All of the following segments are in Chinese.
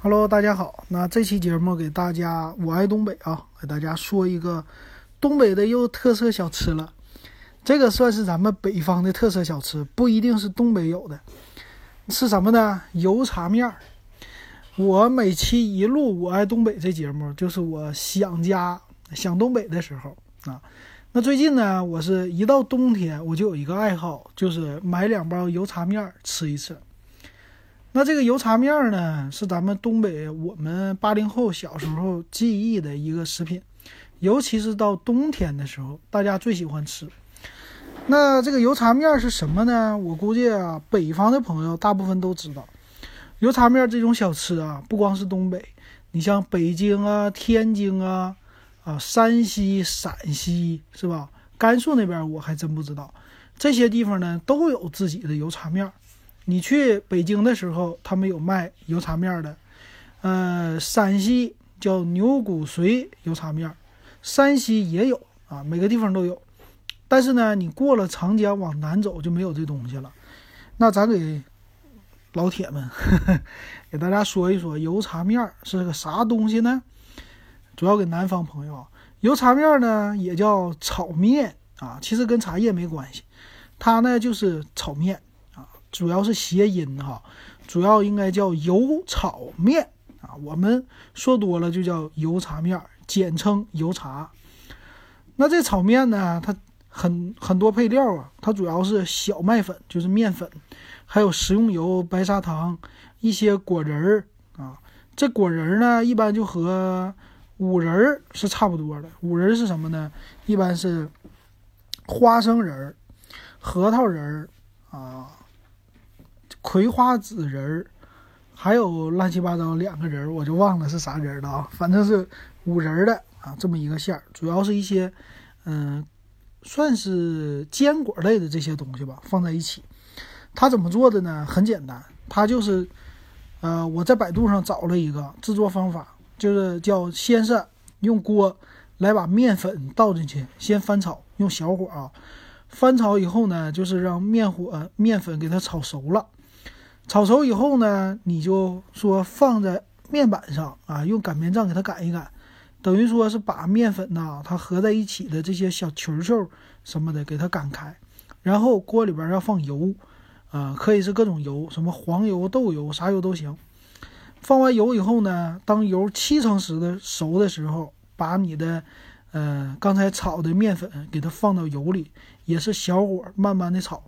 Hello，大家好。那这期节目给大家，我爱东北啊，给大家说一个东北的又特色小吃了。这个算是咱们北方的特色小吃，不一定是东北有的。是什么呢？油茶面儿。我每期一录我爱东北这节目，就是我想家、想东北的时候啊。那最近呢，我是一到冬天，我就有一个爱好，就是买两包油茶面吃一吃。那这个油茶面呢，是咱们东北我们八零后小时候记忆的一个食品，尤其是到冬天的时候，大家最喜欢吃。那这个油茶面是什么呢？我估计啊，北方的朋友大部分都知道，油茶面这种小吃啊，不光是东北，你像北京啊、天津啊、啊山西、陕西是吧？甘肃那边我还真不知道，这些地方呢都有自己的油茶面。你去北京的时候，他们有卖油茶面的，呃，山西叫牛骨髓油茶面，山西也有啊，每个地方都有。但是呢，你过了长江往南走就没有这东西了。那咱给老铁们呵呵 给大家说一说油茶面是个啥东西呢？主要给南方朋友，油茶面呢也叫炒面啊，其实跟茶叶没关系，它呢就是炒面。主要是谐音哈，主要应该叫油炒面啊。我们说多了就叫油茶面，简称油茶。那这炒面呢，它很很多配料啊，它主要是小麦粉，就是面粉，还有食用油、白砂糖、一些果仁儿啊。这果仁儿呢，一般就和五仁儿是差不多的。五仁儿是什么呢？一般是花生仁儿、核桃仁儿啊。葵花籽仁儿，还有乱七八糟两个人儿，我就忘了是啥人了啊。反正是五仁的啊，这么一个馅儿，主要是一些嗯，算是坚果类的这些东西吧，放在一起。它怎么做的呢？很简单，它就是呃，我在百度上找了一个制作方法，就是叫先是用锅来把面粉倒进去，先翻炒，用小火啊，翻炒以后呢，就是让面火面粉给它炒熟了。炒熟以后呢，你就说放在面板上啊，用擀面杖给它擀一擀，等于说是把面粉呐，它合在一起的这些小球球什么的给它擀开，然后锅里边要放油，啊，可以是各种油，什么黄油、豆油，啥油都行。放完油以后呢，当油七成时的熟的时候，把你的，呃，刚才炒的面粉给它放到油里，也是小火慢慢的炒。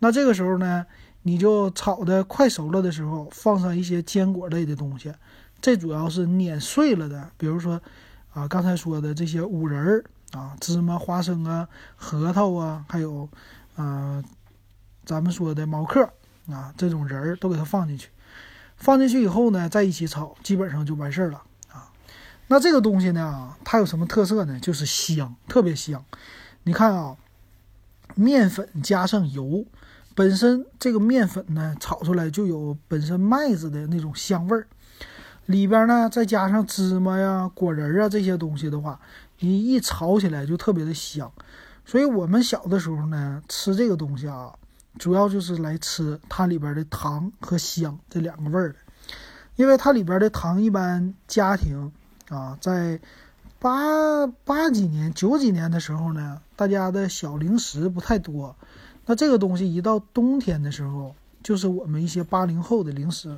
那这个时候呢？你就炒的快熟了的时候，放上一些坚果类的东西，这主要是碾碎了的，比如说，啊，刚才说的这些五仁儿啊，芝麻、花生啊，核桃啊，还有，啊，咱们说的毛克啊，这种仁儿都给它放进去，放进去以后呢，在一起炒，基本上就完事儿了啊。那这个东西呢，它有什么特色呢？就是香，特别香。你看啊，面粉加上油。本身这个面粉呢，炒出来就有本身麦子的那种香味儿，里边呢再加上芝麻呀、果仁啊这些东西的话，你一炒起来就特别的香。所以我们小的时候呢，吃这个东西啊，主要就是来吃它里边的糖和香这两个味儿。因为它里边的糖，一般家庭啊，在八八几年、九几年的时候呢，大家的小零食不太多。那这个东西一到冬天的时候，就是我们一些八零后的零食。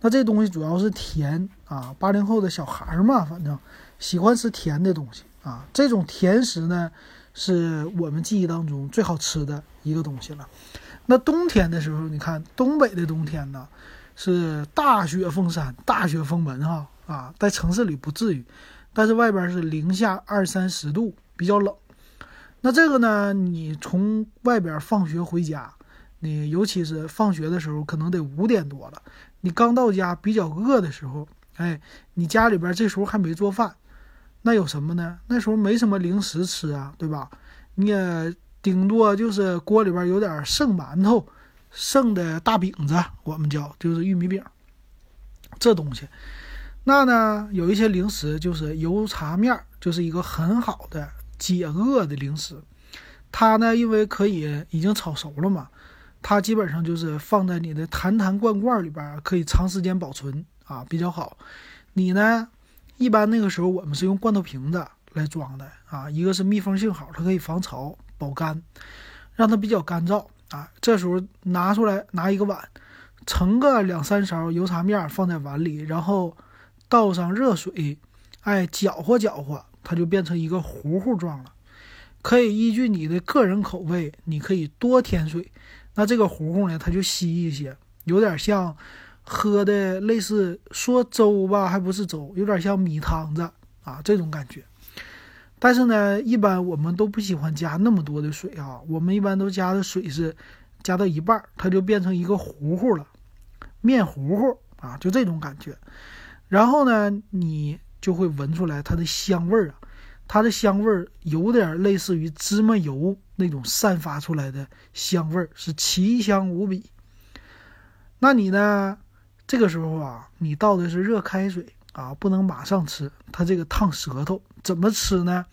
那这东西主要是甜啊，八零后的小孩嘛，反正喜欢吃甜的东西啊。这种甜食呢，是我们记忆当中最好吃的一个东西了。那冬天的时候，你看东北的冬天呢，是大雪封山、大雪封门哈啊，在城市里不至于，但是外边是零下二三十度，比较冷。那这个呢？你从外边放学回家，你尤其是放学的时候，可能得五点多了。你刚到家比较饿的时候，哎，你家里边这时候还没做饭，那有什么呢？那时候没什么零食吃啊，对吧？你也顶多就是锅里边有点剩馒头、剩的大饼子，我们叫就是玉米饼，这东西。那呢，有一些零食就是油茶面，就是一个很好的。解饿的零食，它呢，因为可以已经炒熟了嘛，它基本上就是放在你的坛坛罐罐里边，可以长时间保存啊，比较好。你呢，一般那个时候我们是用罐头瓶子来装的啊，一个是密封性好，它可以防潮保干，让它比较干燥啊。这时候拿出来拿一个碗，盛个两三勺油茶面放在碗里，然后倒上热水，哎，搅和搅和，它就变成一个糊糊状了。可以依据你的个人口味，你可以多添水。那这个糊糊呢，它就稀一些，有点像喝的类似说粥吧，还不是粥，有点像米汤子啊这种感觉。但是呢，一般我们都不喜欢加那么多的水啊，我们一般都加的水是加到一半，它就变成一个糊糊了，面糊糊啊，就这种感觉。然后呢，你就会闻出来它的香味儿啊。它的香味儿有点类似于芝麻油那种散发出来的香味儿，是奇香无比。那你呢？这个时候啊，你倒的是热开水啊，不能马上吃，它这个烫舌头。怎么吃呢？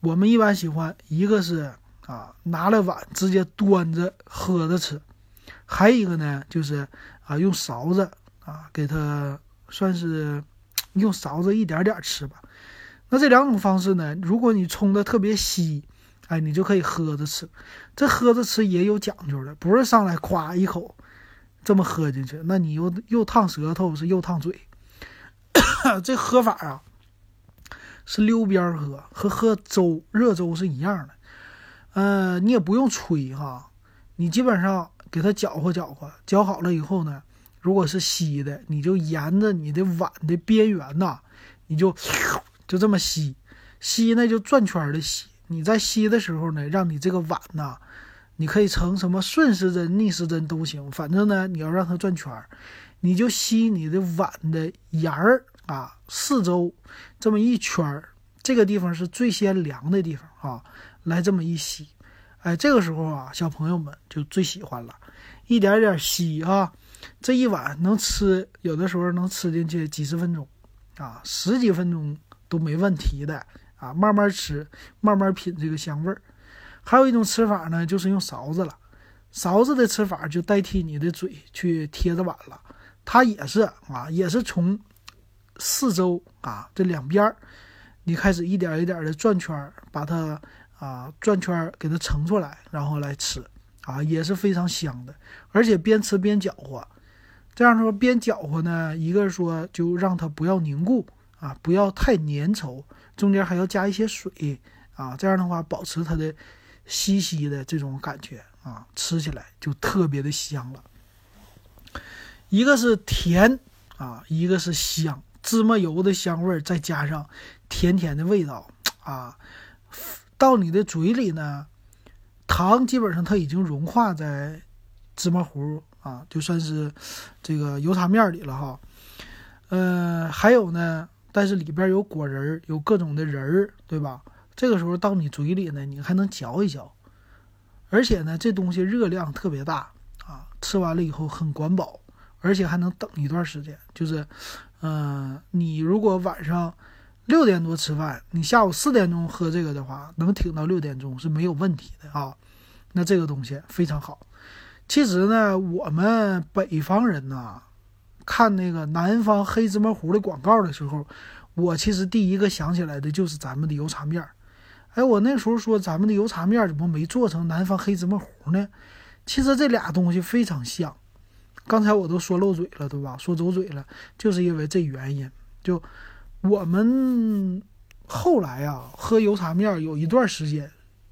我们一般喜欢一个是啊，拿了碗直接端着喝着吃；还有一个呢，就是啊，用勺子啊，给它算是用勺子一点点吃吧。那这两种方式呢？如果你冲的特别稀，哎，你就可以喝着吃。这喝着吃也有讲究的，不是上来夸一口这么喝进去，那你又又烫舌头，是又烫嘴。这喝法啊，是溜边喝，和喝粥热粥是一样的。呃，你也不用吹哈，你基本上给它搅和搅和，搅好了以后呢，如果是吸的，你就沿着你的碗的边缘呐，你就。就这么吸，吸那就转圈的吸。你在吸的时候呢，让你这个碗呐，你可以成什么顺时针、逆时针都行，反正呢你要让它转圈儿，你就吸你的碗的沿儿啊，四周这么一圈儿，这个地方是最先凉的地方啊，来这么一吸，哎，这个时候啊，小朋友们就最喜欢了，一点点吸啊，这一碗能吃，有的时候能吃进去几十分钟，啊，十几分钟。都没问题的啊，慢慢吃，慢慢品这个香味儿。还有一种吃法呢，就是用勺子了。勺子的吃法就代替你的嘴去贴着碗了。它也是啊，也是从四周啊这两边儿，你开始一点一点的转圈儿，把它啊转圈儿给它盛出来，然后来吃啊，也是非常香的。而且边吃边搅和，这样说边搅和呢，一个说就让它不要凝固。啊，不要太粘稠，中间还要加一些水啊，这样的话保持它的稀稀的这种感觉啊，吃起来就特别的香了。一个是甜啊，一个是香，芝麻油的香味儿再加上甜甜的味道啊，到你的嘴里呢，糖基本上它已经融化在芝麻糊啊，就算是这个油茶面里了哈。呃，还有呢。但是里边有果仁，有各种的仁儿，对吧？这个时候到你嘴里呢，你还能嚼一嚼，而且呢，这东西热量特别大啊，吃完了以后很管饱，而且还能等一段时间。就是，嗯，你如果晚上六点多吃饭，你下午四点钟喝这个的话，能挺到六点钟是没有问题的啊。那这个东西非常好。其实呢，我们北方人呐。看那个南方黑芝麻糊的广告的时候，我其实第一个想起来的就是咱们的油茶面儿。哎，我那时候说咱们的油茶面怎么没做成南方黑芝麻糊呢？其实这俩东西非常像。刚才我都说漏嘴了，对吧？说走嘴了，就是因为这原因。就我们后来啊，喝油茶面有一段时间，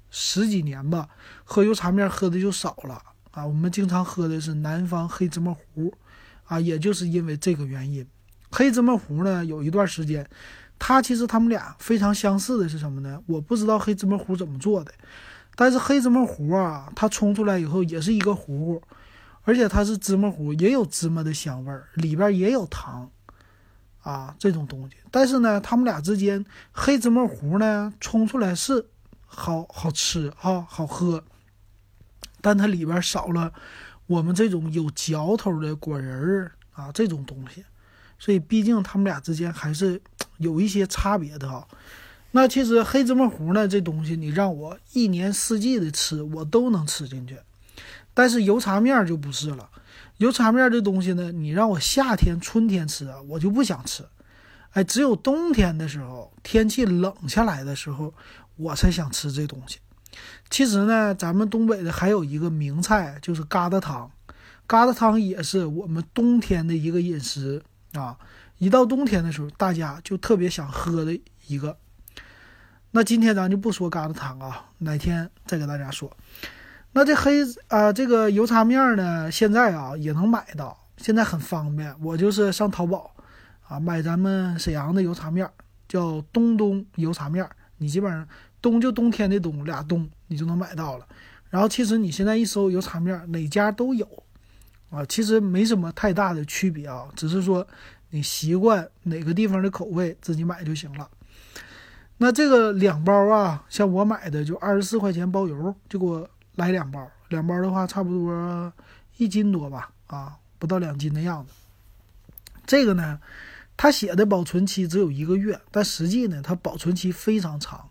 十几年吧，喝油茶面喝的就少了啊。我们经常喝的是南方黑芝麻糊。啊，也就是因为这个原因，黑芝麻糊呢，有一段时间，它其实它们俩非常相似的是什么呢？我不知道黑芝麻糊怎么做的，但是黑芝麻糊啊，它冲出来以后也是一个糊糊，而且它是芝麻糊，也有芝麻的香味儿，里边也有糖，啊，这种东西。但是呢，它们俩之间，黑芝麻糊呢冲出来是好好吃啊，好喝，但它里边少了。我们这种有嚼头的果仁儿啊，这种东西，所以毕竟他们俩之间还是有一些差别的哈。那其实黑芝麻糊呢，这东西你让我一年四季的吃，我都能吃进去。但是油茶面就不是了，油茶面这东西呢，你让我夏天、春天吃啊，我就不想吃。哎，只有冬天的时候，天气冷下来的时候，我才想吃这东西。其实呢，咱们东北的还有一个名菜，就是疙瘩汤。疙瘩汤也是我们冬天的一个饮食啊。一到冬天的时候，大家就特别想喝的一个。那今天咱就不说疙瘩汤啊，哪天再给大家说。那这黑啊，这个油茶面呢，现在啊也能买到，现在很方便。我就是上淘宝啊买咱们沈阳的油茶面，叫东东油茶面。你基本上冬就冬天的冬，俩冬你就能买到了。然后其实你现在一搜油茶面，哪家都有啊，其实没什么太大的区别啊，只是说你习惯哪个地方的口味，自己买就行了。那这个两包啊，像我买的就二十四块钱包邮，就给我。来两包，两包的话差不多一斤多吧，啊，不到两斤的样子。这个呢，它写的保存期只有一个月，但实际呢，它保存期非常长。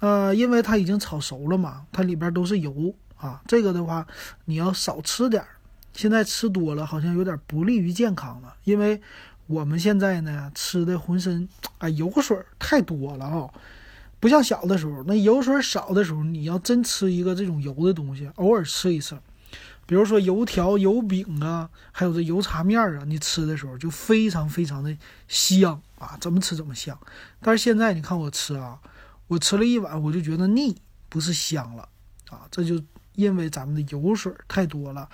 呃，因为它已经炒熟了嘛，它里边都是油啊。这个的话，你要少吃点。现在吃多了，好像有点不利于健康了，因为我们现在呢吃的浑身啊油水太多了啊。不像小的时候，那油水少的时候，你要真吃一个这种油的东西，偶尔吃一次，比如说油条、油饼啊，还有这油茶面啊，你吃的时候就非常非常的香啊，怎么吃怎么香。但是现在你看我吃啊，我吃了一碗我就觉得腻，不是香了啊，这就因为咱们的油水太多了，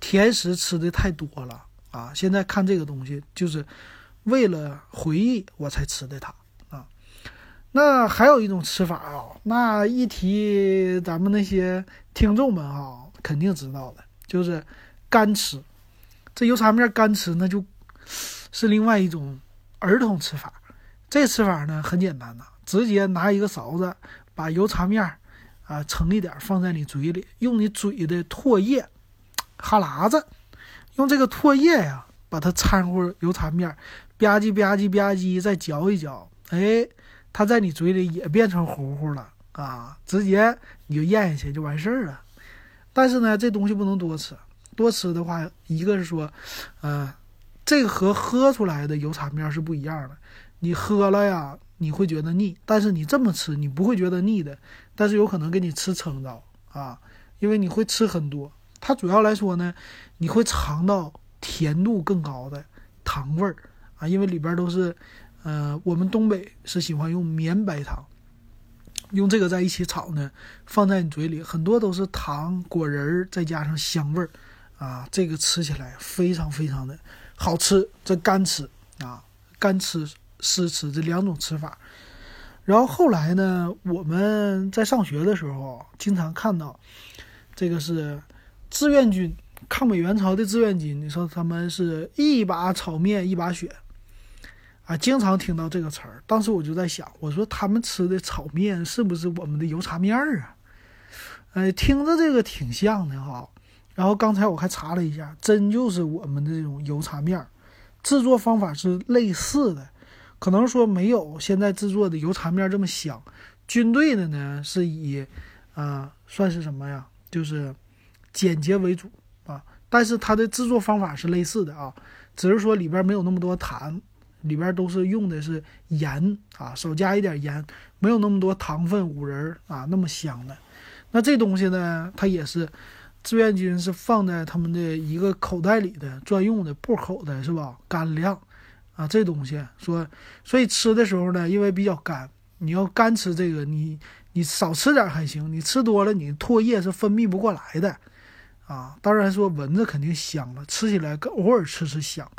甜食吃的太多了啊。现在看这个东西，就是为了回忆我才吃的它。那还有一种吃法啊，那一提咱们那些听众们啊，肯定知道的，就是干吃。这油茶面干吃，那就是另外一种儿童吃法。这吃法呢很简单呐，直接拿一个勺子，把油茶面啊盛一点放在你嘴里，用你嘴的唾液、哈喇子，用这个唾液呀把它掺和油茶面，吧唧吧唧吧唧，再嚼一嚼，哎。它在你嘴里也变成糊糊了啊，直接你就咽下去就完事儿了。但是呢，这东西不能多吃，多吃的话，一个是说，呃，这个和喝出来的油茶面是不一样的。你喝了呀，你会觉得腻，但是你这么吃，你不会觉得腻的。但是有可能给你吃撑着啊，因为你会吃很多。它主要来说呢，你会尝到甜度更高的糖味儿啊，因为里边都是。呃，我们东北是喜欢用绵白糖，用这个在一起炒呢，放在你嘴里，很多都是糖果仁儿，再加上香味儿，啊，这个吃起来非常非常的好吃。这干吃啊，干吃湿吃这两种吃法。然后后来呢，我们在上学的时候，经常看到这个是志愿军，抗美援朝的志愿军，你说他们是一把炒面一把血。啊，经常听到这个词儿。当时我就在想，我说他们吃的炒面是不是我们的油茶面儿啊？呃，听着这个挺像的哈。然后刚才我还查了一下，真就是我们的这种油茶面儿，制作方法是类似的，可能说没有现在制作的油茶面这么香。军队的呢是以，啊，算是什么呀？就是简洁为主啊。但是它的制作方法是类似的啊，只是说里边没有那么多糖。里边都是用的是盐啊，少加一点盐，没有那么多糖分、五仁啊，那么香的。那这东西呢，它也是志愿军是放在他们的一个口袋里的专用的布口的，是吧？干粮啊，这东西说，所以吃的时候呢，因为比较干，你要干吃这个，你你少吃点还行，你吃多了，你唾液是分泌不过来的啊。当然说闻着肯定香了，吃起来偶尔吃吃香。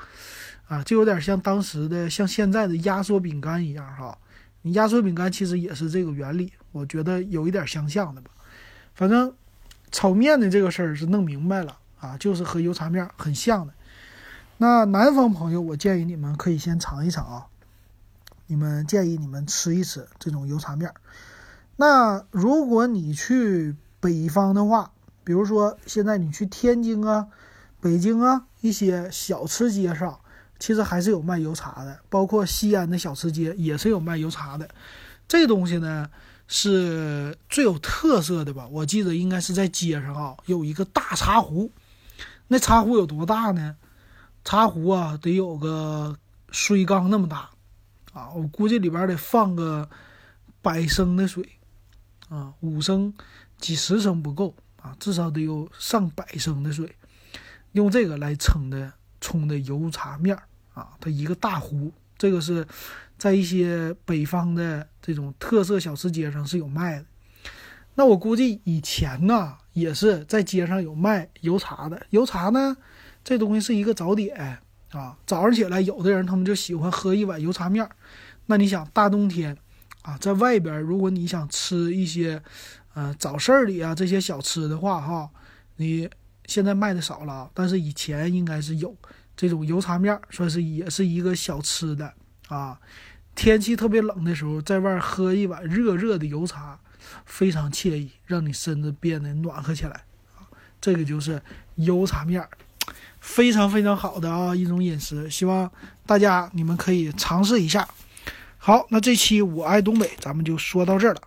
啊，就有点像当时的，像现在的压缩饼干一样哈。你压缩饼干其实也是这个原理，我觉得有一点相像的吧。反正炒面的这个事儿是弄明白了啊，就是和油茶面很像的。那南方朋友，我建议你们可以先尝一尝啊。你们建议你们吃一吃这种油茶面。那如果你去北方的话，比如说现在你去天津啊、北京啊一些小吃街上。其实还是有卖油茶的，包括西安的小吃街也是有卖油茶的。这东西呢是最有特色的吧？我记得应该是在街上啊，有一个大茶壶，那茶壶有多大呢？茶壶啊，得有个水缸那么大啊！我估计里边得放个百升的水啊，五升、几十升不够啊，至少得有上百升的水，用这个来称的冲的油茶面儿啊，它一个大壶，这个是在一些北方的这种特色小吃街上是有卖的。那我估计以前呢，也是在街上有卖油茶的。油茶呢？这东西是一个早点啊，早上起来有的人他们就喜欢喝一碗油茶面儿。那你想大冬天啊，在外边如果你想吃一些，呃早市里啊这些小吃的话哈，你现在卖的少了啊，但是以前应该是有这种油茶面，算是也是一个小吃的啊。天气特别冷的时候，在外喝一碗热热的油茶，非常惬意，让你身子变得暖和起来啊。这个就是油茶面。非常非常好的啊一种饮食，希望大家你们可以尝试一下。好，那这期我爱东北咱们就说到这儿了。